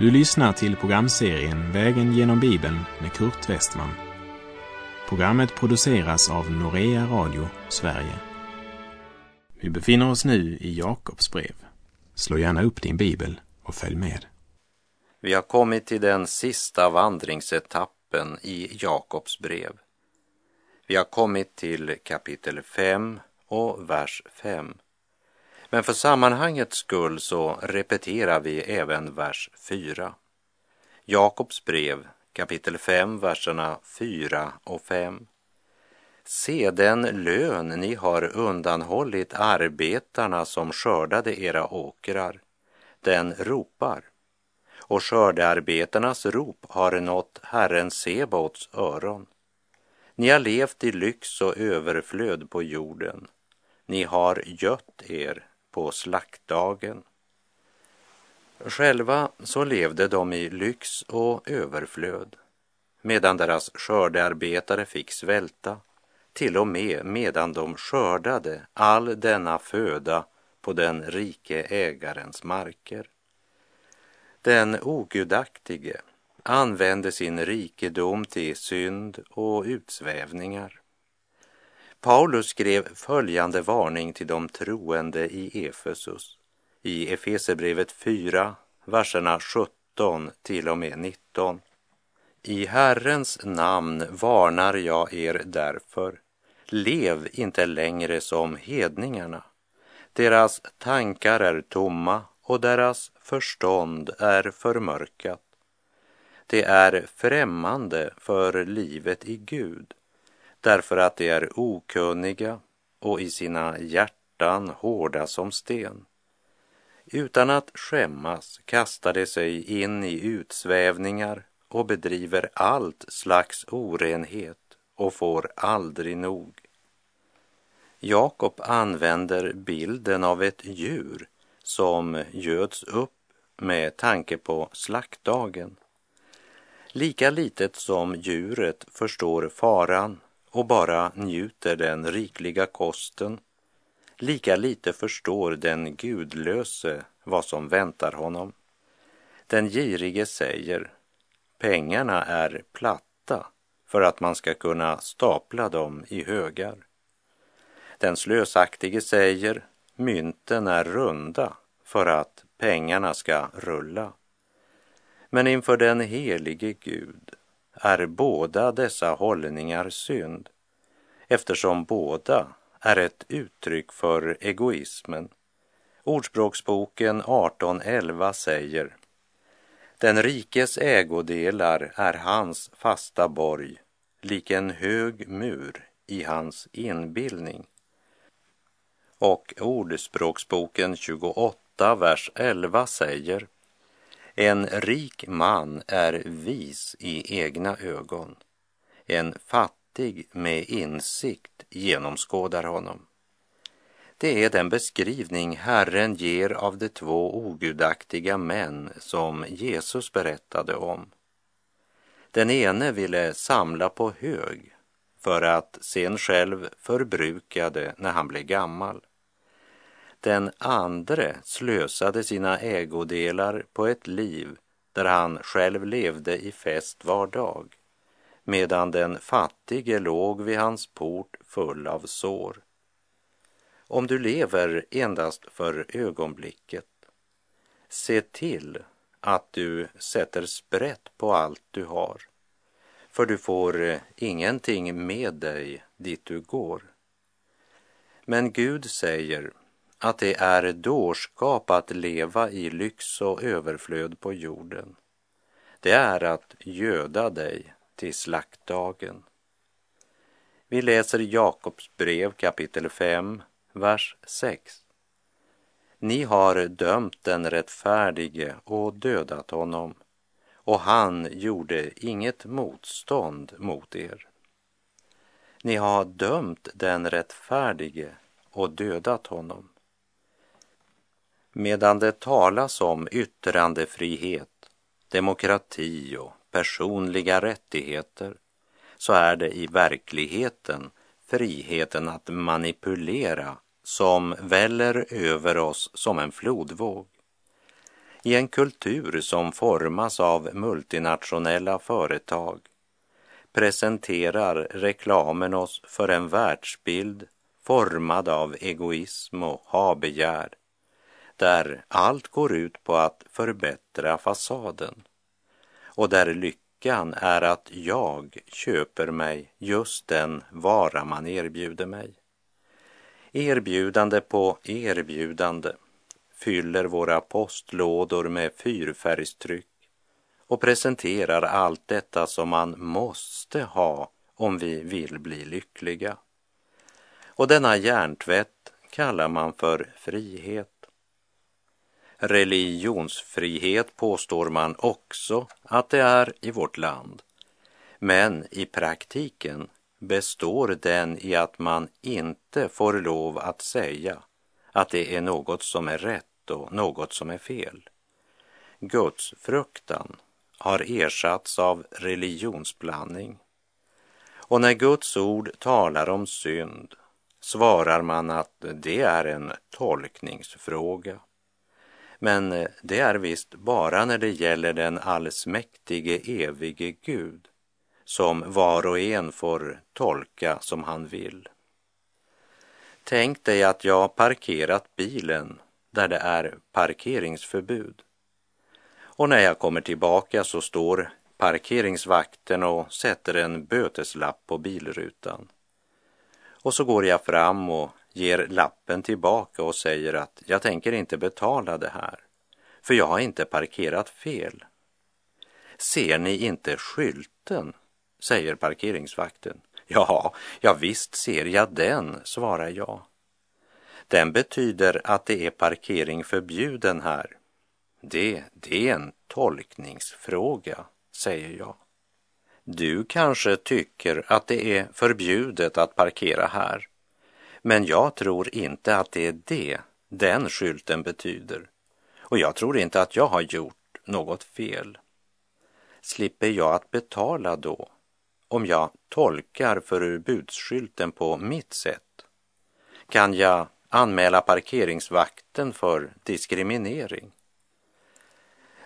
Du lyssnar till programserien Vägen genom Bibeln med Kurt Westman. Programmet produceras av Norea Radio Sverige. Vi befinner oss nu i Jakobs brev. Slå gärna upp din bibel och följ med. Vi har kommit till den sista vandringsetappen i Jakobs brev. Vi har kommit till kapitel 5 och vers 5. Men för sammanhangets skull så repeterar vi även vers 4. Jakobs brev kapitel 5, verserna 4 och 5. Se den lön ni har undanhållit arbetarna som skördade era åkrar, den ropar. Och skördearbetarnas rop har nått Herren Sebaots öron. Ni har levt i lyx och överflöd på jorden. Ni har gött er på slaktdagen. Själva så levde de i lyx och överflöd, medan deras skördearbetare fick svälta, till och med medan de skördade all denna föda på den rike ägarens marker. Den ogudaktige använde sin rikedom till synd och utsvävningar. Paulus skrev följande varning till de troende i Efesus i Efesebrevet 4, verserna 17 till och med 19. I Herrens namn varnar jag er därför. Lev inte längre som hedningarna. Deras tankar är tomma och deras förstånd är förmörkat. Det är främmande för livet i Gud därför att de är okunniga och i sina hjärtan hårda som sten. Utan att skämmas kastar de sig in i utsvävningar och bedriver allt slags orenhet och får aldrig nog. Jakob använder bilden av ett djur som göds upp med tanke på slaktdagen. Lika litet som djuret förstår faran och bara njuter den rikliga kosten, lika lite förstår den gudlöse vad som väntar honom. Den girige säger, pengarna är platta för att man ska kunna stapla dem i högar. Den slösaktige säger, mynten är runda för att pengarna ska rulla. Men inför den helige Gud är båda dessa hållningar synd eftersom båda är ett uttryck för egoismen. Ordspråksboken 18.11 säger Den rikes ägodelar är hans fasta borg, lik en hög mur i hans inbildning. Och Ordspråksboken 28, vers 11 säger en rik man är vis i egna ögon. En fattig med insikt genomskådar honom. Det är den beskrivning Herren ger av de två ogudaktiga män som Jesus berättade om. Den ene ville samla på hög för att sen själv förbruka det när han blev gammal. Den andre slösade sina ägodelar på ett liv där han själv levde i fest var dag, medan den fattige låg vid hans port full av sår. Om du lever endast för ögonblicket, se till att du sätter sprätt på allt du har, för du får eh, ingenting med dig dit du går. Men Gud säger att det är dårskap att leva i lyx och överflöd på jorden. Det är att göda dig till slaktdagen. Vi läser Jakobs brev kapitel 5, vers 6. Ni har dömt den rättfärdige och dödat honom och han gjorde inget motstånd mot er. Ni har dömt den rättfärdige och dödat honom. Medan det talas om yttrandefrihet, demokrati och personliga rättigheter så är det i verkligheten friheten att manipulera som väller över oss som en flodvåg. I en kultur som formas av multinationella företag presenterar reklamen oss för en världsbild formad av egoism och habegär, där allt går ut på att förbättra fasaden och där lyckan är att jag köper mig just den vara man erbjuder mig. Erbjudande på erbjudande fyller våra postlådor med fyrfärgstryck och presenterar allt detta som man måste ha om vi vill bli lyckliga. Och denna hjärntvätt kallar man för frihet. Religionsfrihet påstår man också att det är i vårt land. Men i praktiken består den i att man inte får lov att säga att det är något som är rätt och något som är fel. Guds fruktan har ersatts av religionsblandning. Och när Guds ord talar om synd svarar man att det är en tolkningsfråga. Men eh, det är visst bara när det gäller den allsmäktige evige Gud som var och en får tolka som han vill. Tänk dig att jag parkerat bilen där det är parkeringsförbud. Och när jag kommer tillbaka så står parkeringsvakten och sätter en böteslapp på bilrutan. Och så går jag fram och ger lappen tillbaka och säger att jag tänker inte betala det här, för jag har inte parkerat fel. Ser ni inte skylten? säger parkeringsvakten. Ja, ja visst ser jag den, svarar jag. Den betyder att det är parkering förbjuden här. Det, det är en tolkningsfråga, säger jag. Du kanske tycker att det är förbjudet att parkera här, men jag tror inte att det är det den skylten betyder. Och jag tror inte att jag har gjort något fel. Slipper jag att betala då om jag tolkar förbudsskylten på mitt sätt? Kan jag anmäla parkeringsvakten för diskriminering?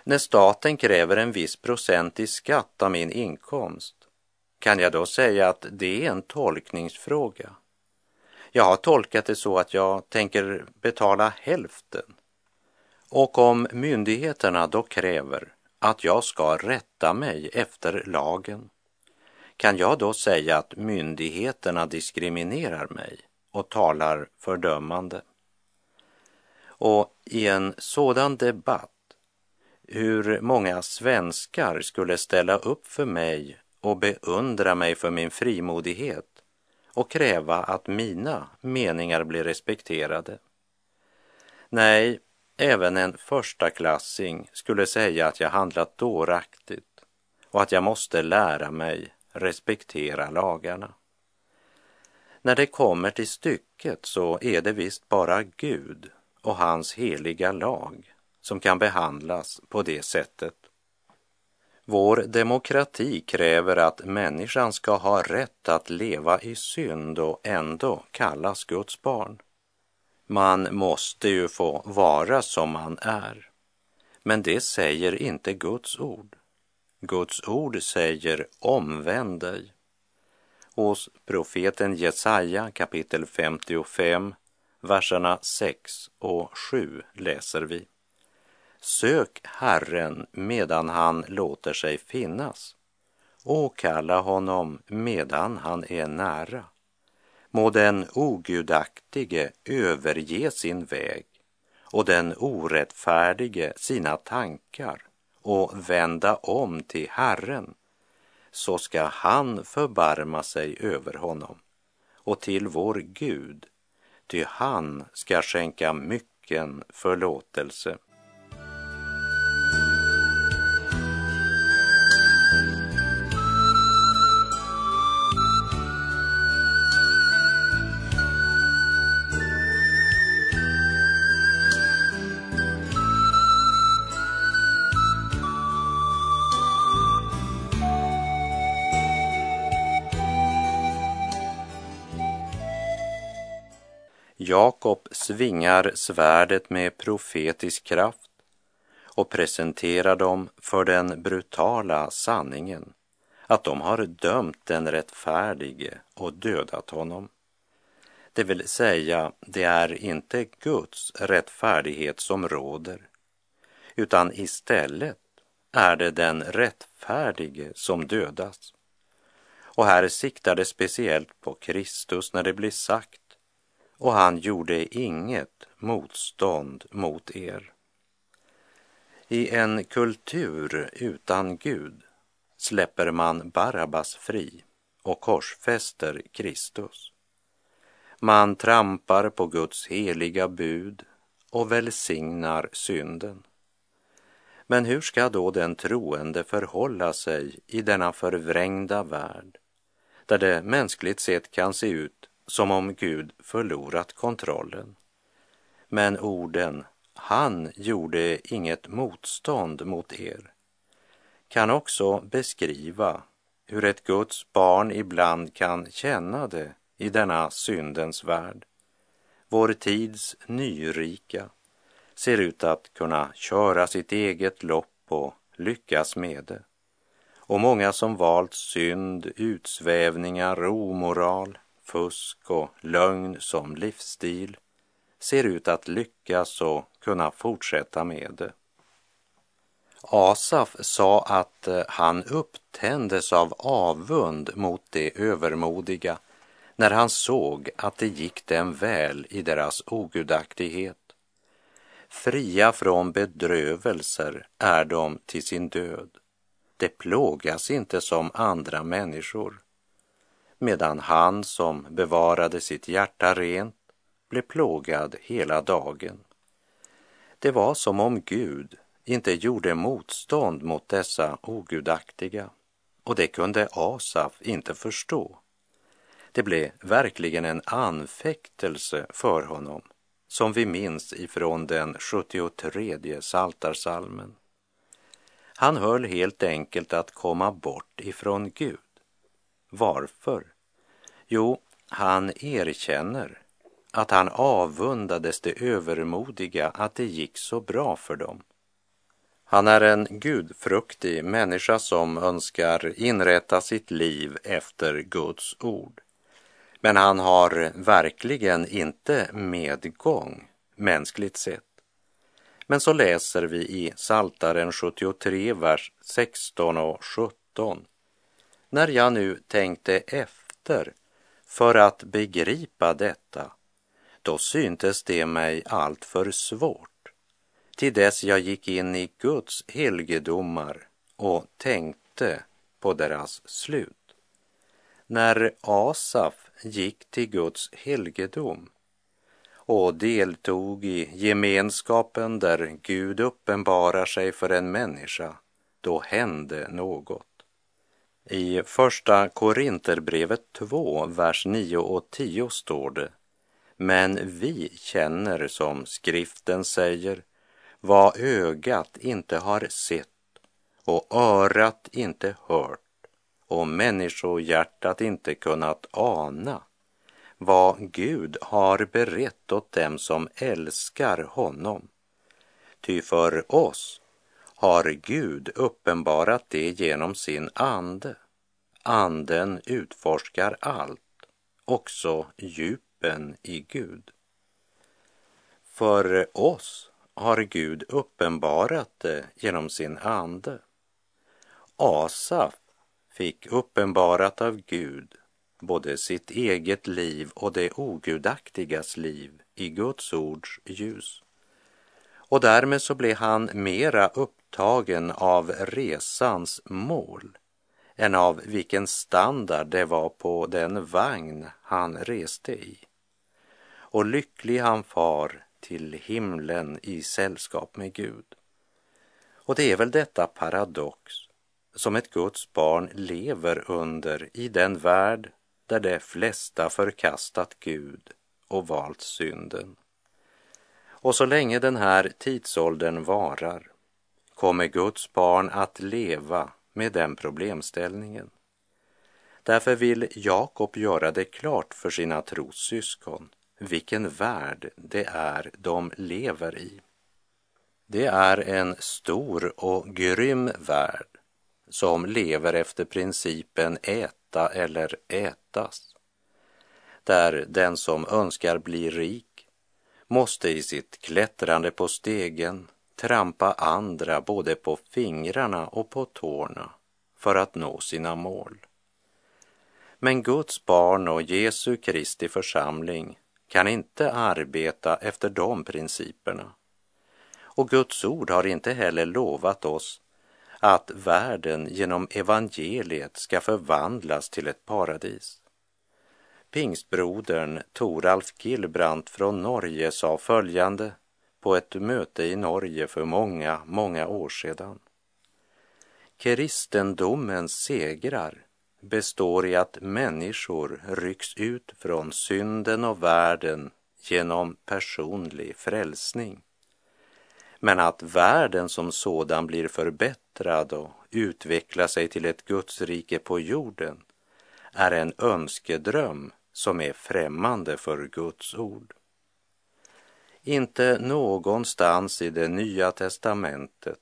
När staten kräver en viss procent i skatt av min inkomst, kan jag då säga att det är en tolkningsfråga? Jag har tolkat det så att jag tänker betala hälften. Och om myndigheterna då kräver att jag ska rätta mig efter lagen, kan jag då säga att myndigheterna diskriminerar mig och talar fördömande? Och i en sådan debatt hur många svenskar skulle ställa upp för mig och beundra mig för min frimodighet och kräva att mina meningar blir respekterade. Nej, även en första klassing skulle säga att jag handlat dåraktigt och att jag måste lära mig respektera lagarna. När det kommer till stycket så är det visst bara Gud och hans heliga lag som kan behandlas på det sättet. Vår demokrati kräver att människan ska ha rätt att leva i synd och ändå kallas Guds barn. Man måste ju få vara som man är. Men det säger inte Guds ord. Guds ord säger omvänd dig. Hos profeten Jesaja kapitel 55, verserna 6 och 7 läser vi. Sök Herren medan han låter sig finnas. Åkalla honom medan han är nära. Må den ogudaktige överge sin väg och den orättfärdige sina tankar och vända om till Herren, så ska han förbarma sig över honom och till vår Gud, ty han ska skänka mycken förlåtelse. Jakob svingar svärdet med profetisk kraft och presenterar dem för den brutala sanningen att de har dömt den rättfärdige och dödat honom. Det vill säga, det är inte Guds rättfärdighet som råder, utan istället är det den rättfärdige som dödas. Och här siktar det speciellt på Kristus när det blir sagt och han gjorde inget motstånd mot er. I en kultur utan Gud släpper man Barabbas fri och korsfäster Kristus. Man trampar på Guds heliga bud och välsignar synden. Men hur ska då den troende förhålla sig i denna förvrängda värld där det mänskligt sett kan se ut som om Gud förlorat kontrollen? Men orden ”han gjorde inget motstånd mot er” kan också beskriva hur ett Guds barn ibland kan känna det i denna syndens värld. Vår tids nyrika ser ut att kunna köra sitt eget lopp och lyckas med det. Och många som valt synd, utsvävningar, omoral, fusk och lögn som livsstil ser ut att lyckas och kunna fortsätta med det. Asaf sa att eh, han upptändes av avund mot de övermodiga när han såg att det gick dem väl i deras ogudaktighet. Fria från bedrövelser är de till sin död. De plågas inte som andra människor, medan han som bevarade sitt hjärta rent blev plågad hela dagen. Det var som om Gud inte gjorde motstånd mot dessa ogudaktiga och det kunde Asaf inte förstå. Det blev verkligen en anfäktelse för honom som vi minns ifrån den 73 saltarsalmen. Han höll helt enkelt att komma bort ifrån Gud. Varför? Jo, han erkänner att han avundades det övermodiga att det gick så bra för dem. Han är en gudfruktig människa som önskar inrätta sitt liv efter Guds ord. Men han har verkligen inte medgång mänskligt sett. Men så läser vi i Saltaren 73, vers 16 och 17. När jag nu tänkte efter för att begripa detta, då syntes det mig alltför svårt till dess jag gick in i Guds helgedomar och tänkte på deras slut. När Asaf gick till Guds helgedom och deltog i gemenskapen där Gud uppenbarar sig för en människa, då hände något. I första Korinterbrevet 2, vers 9 och 10 står det Men vi känner, som skriften säger, vad ögat inte har sett och örat inte hört och människohjärtat inte kunnat ana vad Gud har berett åt dem som älskar honom. Ty för oss har Gud uppenbarat det genom sin ande. Anden utforskar allt, också djupen i Gud. För oss har Gud uppenbarat det genom sin ande. Asaf fick uppenbarat av Gud både sitt eget liv och det ogudaktigas liv i Guds ords ljus. Och därmed så blev han mera upptagen av resans mål än av vilken standard det var på den vagn han reste i. Och lycklig han far till himlen i sällskap med Gud. Och det är väl detta paradox som ett Guds barn lever under i den värld där de flesta förkastat Gud och valt synden. Och så länge den här tidsåldern varar kommer Guds barn att leva med den problemställningen. Därför vill Jakob göra det klart för sina trossyskon vilken värld det är de lever i. Det är en stor och grym värld som lever efter principen äta eller ätas. Där den som önskar bli rik måste i sitt klättrande på stegen trampa andra både på fingrarna och på tårna för att nå sina mål. Men Guds barn och Jesu Kristi församling kan inte arbeta efter de principerna. Och Guds ord har inte heller lovat oss att världen genom evangeliet ska förvandlas till ett paradis. Pingstbrodern Toralf Gilbrandt från Norge sa följande på ett möte i Norge för många, många år sedan. Kristendomens segrar består i att människor rycks ut från synden och världen genom personlig frälsning. Men att världen som sådan blir förbättrad och utvecklar sig till ett Gudsrike på jorden är en önskedröm som är främmande för Guds ord. Inte någonstans i det nya testamentet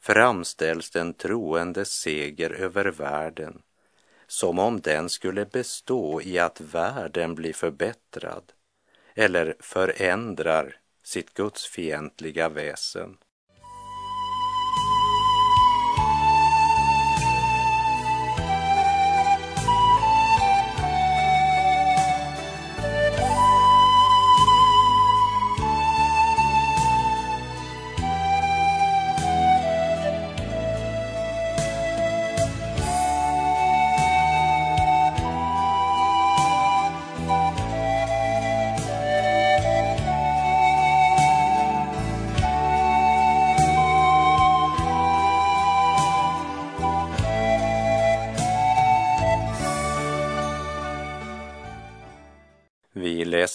framställs den troendes seger över världen som om den skulle bestå i att världen blir förbättrad eller förändrar sitt gudsfientliga väsen.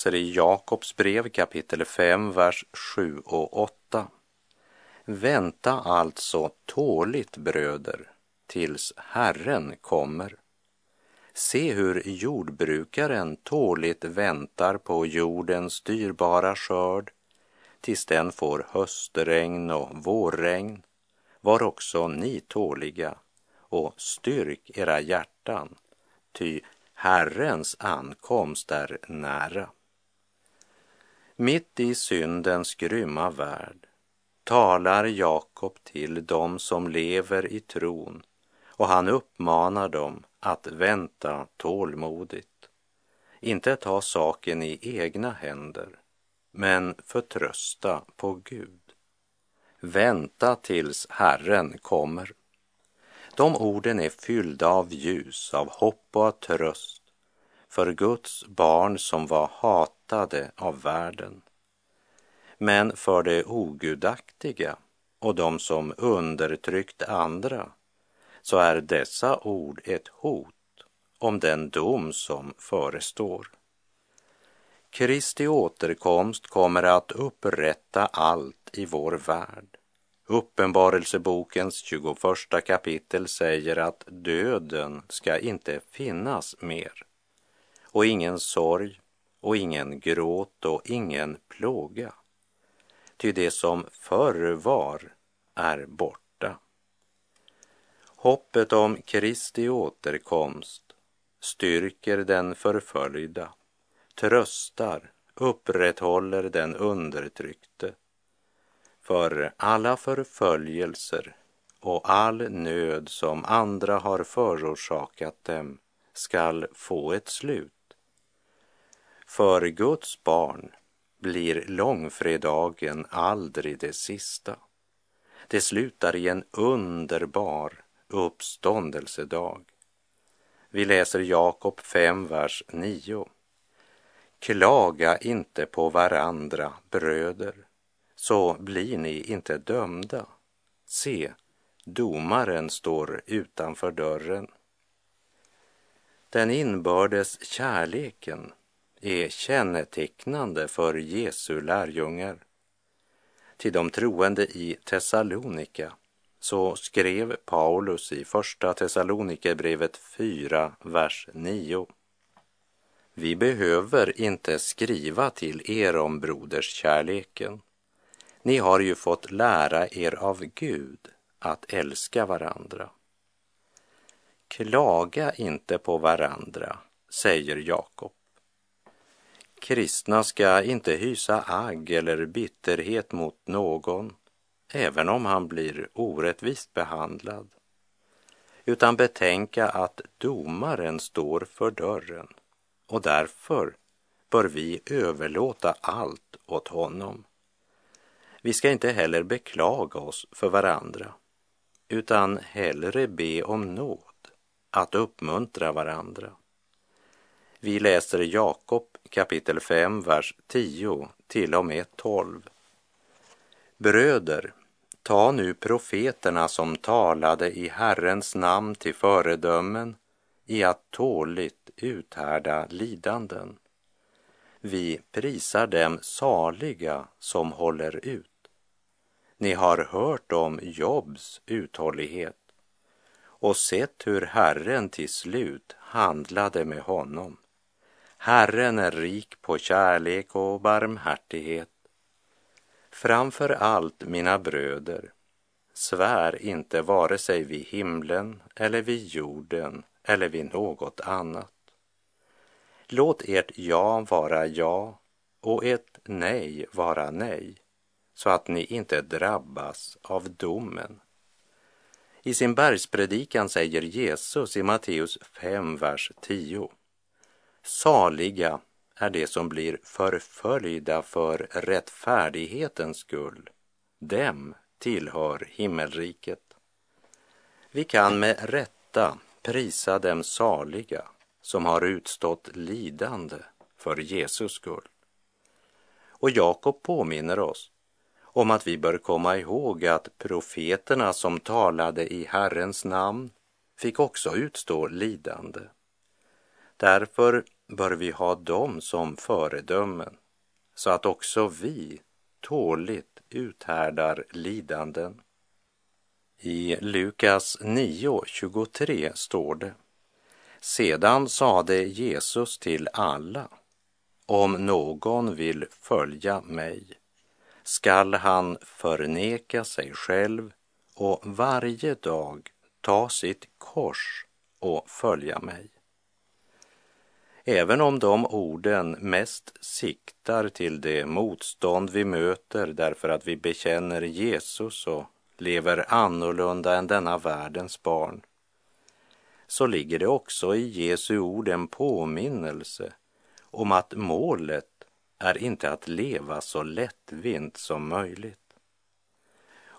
Läser i Jakobs brev kapitel 5, vers 7 och 8. Vänta alltså tåligt bröder tills Herren kommer. Se hur jordbrukaren tåligt väntar på jordens dyrbara skörd tills den får höstregn och vårregn. Var också ni tåliga och styrk era hjärtan, ty Herrens ankomst är nära. Mitt i syndens grymma värld talar Jakob till dem som lever i tron och han uppmanar dem att vänta tålmodigt. Inte ta saken i egna händer, men förtrösta på Gud. Vänta tills Herren kommer. De orden är fyllda av ljus, av hopp och av tröst för Guds barn som var hatade av världen. Men för de ogudaktiga och de som undertryckt andra så är dessa ord ett hot om den dom som förestår. Kristi återkomst kommer att upprätta allt i vår värld. Uppenbarelsebokens 21 kapitel säger att döden ska inte finnas mer och ingen sorg och ingen gråt och ingen plåga. Ty det som förr var är borta. Hoppet om Kristi återkomst styrker den förföljda, tröstar, upprätthåller den undertryckte för alla förföljelser och all nöd som andra har förorsakat dem skall få ett slut. För Guds barn blir långfredagen aldrig det sista. Det slutar i en underbar uppståndelsedag. Vi läser Jakob 5, vers 9. Klaga inte på varandra, bröder, så blir ni inte dömda. Se, domaren står utanför dörren. Den inbördes kärleken är kännetecknande för Jesu lärjungar. Till de troende i Thessalonika så skrev Paulus i Första Thessalonikerbrevet 4, vers 9. Vi behöver inte skriva till er om broderskärleken Ni har ju fått lära er av Gud att älska varandra. Klaga inte på varandra, säger Jakob. Kristna ska inte hysa agg eller bitterhet mot någon, även om han blir orättvist behandlad, utan betänka att domaren står för dörren och därför bör vi överlåta allt åt honom. Vi ska inte heller beklaga oss för varandra, utan hellre be om nåd att uppmuntra varandra. Vi läser Jakob kapitel 5, vers 10 till och med 12. Bröder, ta nu profeterna som talade i Herrens namn till föredömen i att tåligt uthärda lidanden. Vi prisar dem saliga som håller ut. Ni har hört om Jobs uthållighet och sett hur Herren till slut handlade med honom. Herren är rik på kärlek och barmhärtighet. Framför allt, mina bröder, svär inte vare sig vid himlen eller vid jorden eller vid något annat. Låt ert ja vara ja och ett nej vara nej, så att ni inte drabbas av domen. I sin bergspredikan säger Jesus i Matteus 5, vers 10. Saliga är de som blir förföljda för rättfärdighetens skull. Dem tillhör himmelriket. Vi kan med rätta prisa dem saliga som har utstått lidande för Jesus skull. Och Jakob påminner oss om att vi bör komma ihåg att profeterna som talade i Herrens namn fick också utstå lidande. Därför bör vi ha dem som föredömen så att också vi tåligt uthärdar lidanden. I Lukas 9.23 står det Sedan sade Jesus till alla om någon vill följa mig skall han förneka sig själv och varje dag ta sitt kors och följa mig. Även om de orden mest siktar till det motstånd vi möter därför att vi bekänner Jesus och lever annorlunda än denna världens barn, så ligger det också i Jesu ord en påminnelse om att målet är inte att leva så lättvint som möjligt.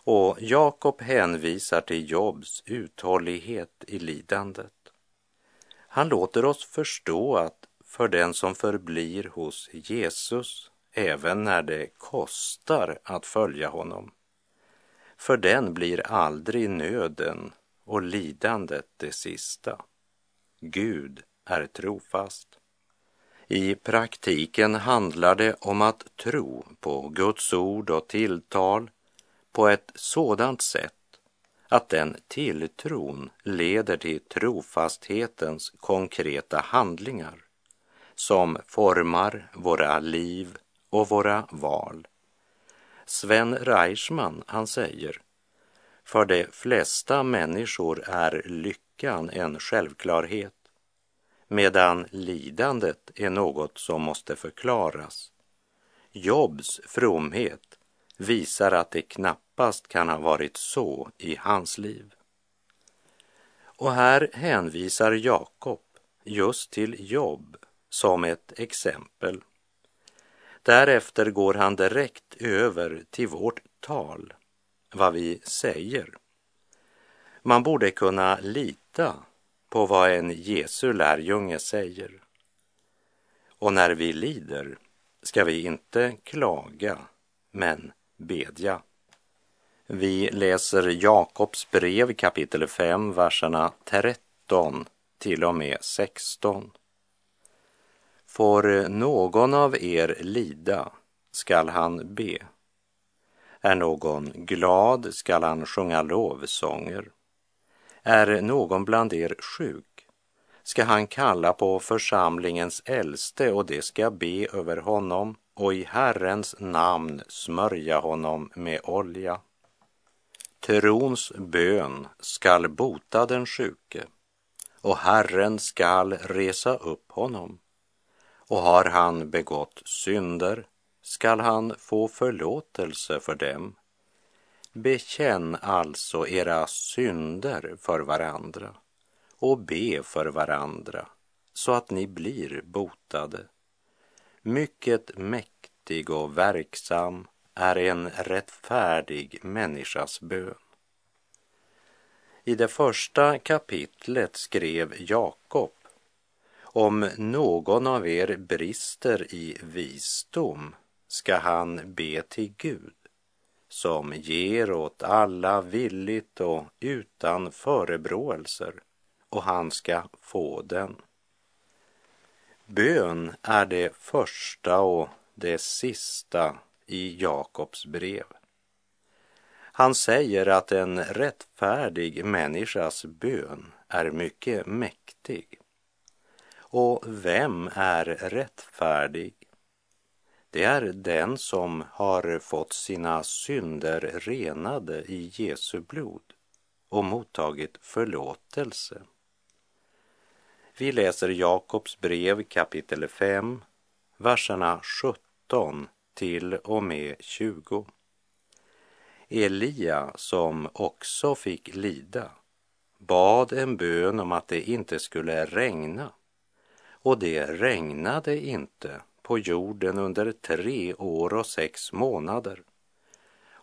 Och Jakob hänvisar till Jobs uthållighet i lidandet. Han låter oss förstå att för den som förblir hos Jesus, även när det kostar att följa honom, för den blir aldrig nöden och lidandet det sista. Gud är trofast. I praktiken handlar det om att tro på Guds ord och tilltal på ett sådant sätt att den tilltron leder till trofasthetens konkreta handlingar som formar våra liv och våra val. Sven Reichman, han säger, för de flesta människor är lyckan en självklarhet medan lidandet är något som måste förklaras. Jobs fromhet visar att det knappt knappast kan ha varit så i hans liv. Och här hänvisar Jakob just till Jobb som ett exempel. Därefter går han direkt över till vårt tal, vad vi säger. Man borde kunna lita på vad en Jesu lärjunge säger. Och när vi lider ska vi inte klaga, men bedja. Vi läser Jakobs brev kapitel 5, verserna 13 till och med 16. Får någon av er lida skall han be. Är någon glad skall han sjunga lovsånger. Är någon bland er sjuk ska han kalla på församlingens äldste och det ska be över honom och i Herrens namn smörja honom med olja. Trons bön skall bota den sjuke och Herren skall resa upp honom. Och har han begått synder skall han få förlåtelse för dem. Bekänn alltså era synder för varandra och be för varandra så att ni blir botade. Mycket mäktig och verksam är en rättfärdig människas bön. I det första kapitlet skrev Jakob om någon av er brister i visdom ska han be till Gud som ger åt alla villigt och utan förebråelser och han ska få den. Bön är det första och det sista i Jakobs brev. Han säger att en rättfärdig människas bön är mycket mäktig. Och vem är rättfärdig? Det är den som har fått sina synder renade i Jesu blod och mottagit förlåtelse. Vi läser Jakobs brev kapitel 5, verserna 17 till och med 20. Elia, som också fick lida, bad en bön om att det inte skulle regna. Och det regnade inte på jorden under tre år och sex månader.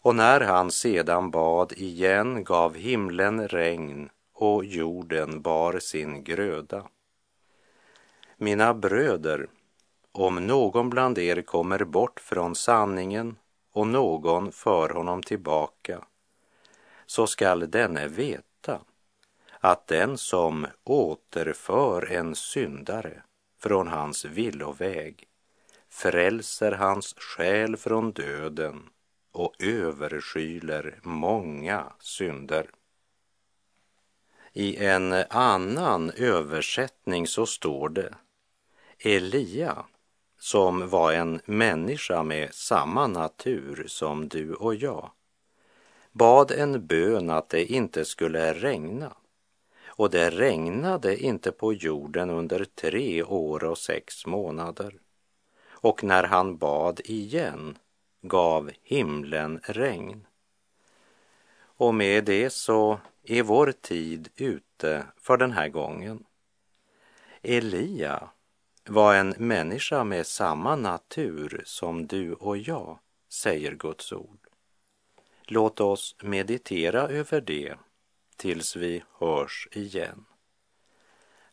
Och när han sedan bad igen gav himlen regn och jorden bar sin gröda. Mina bröder, om någon bland er kommer bort från sanningen och någon för honom tillbaka, så skall denne veta att den som återför en syndare från hans villoväg frälser hans själ från döden och överskyler många synder. I en annan översättning så står det Elia, som var en människa med samma natur som du och jag, bad en bön att det inte skulle regna. Och det regnade inte på jorden under tre år och sex månader. Och när han bad igen gav himlen regn. Och med det så är vår tid ute för den här gången. Elia var en människa med samma natur som du och jag, säger Guds ord. Låt oss meditera över det tills vi hörs igen.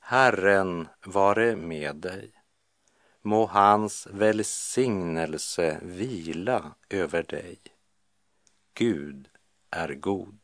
Herren vare med dig. Må hans välsignelse vila över dig. Gud är god.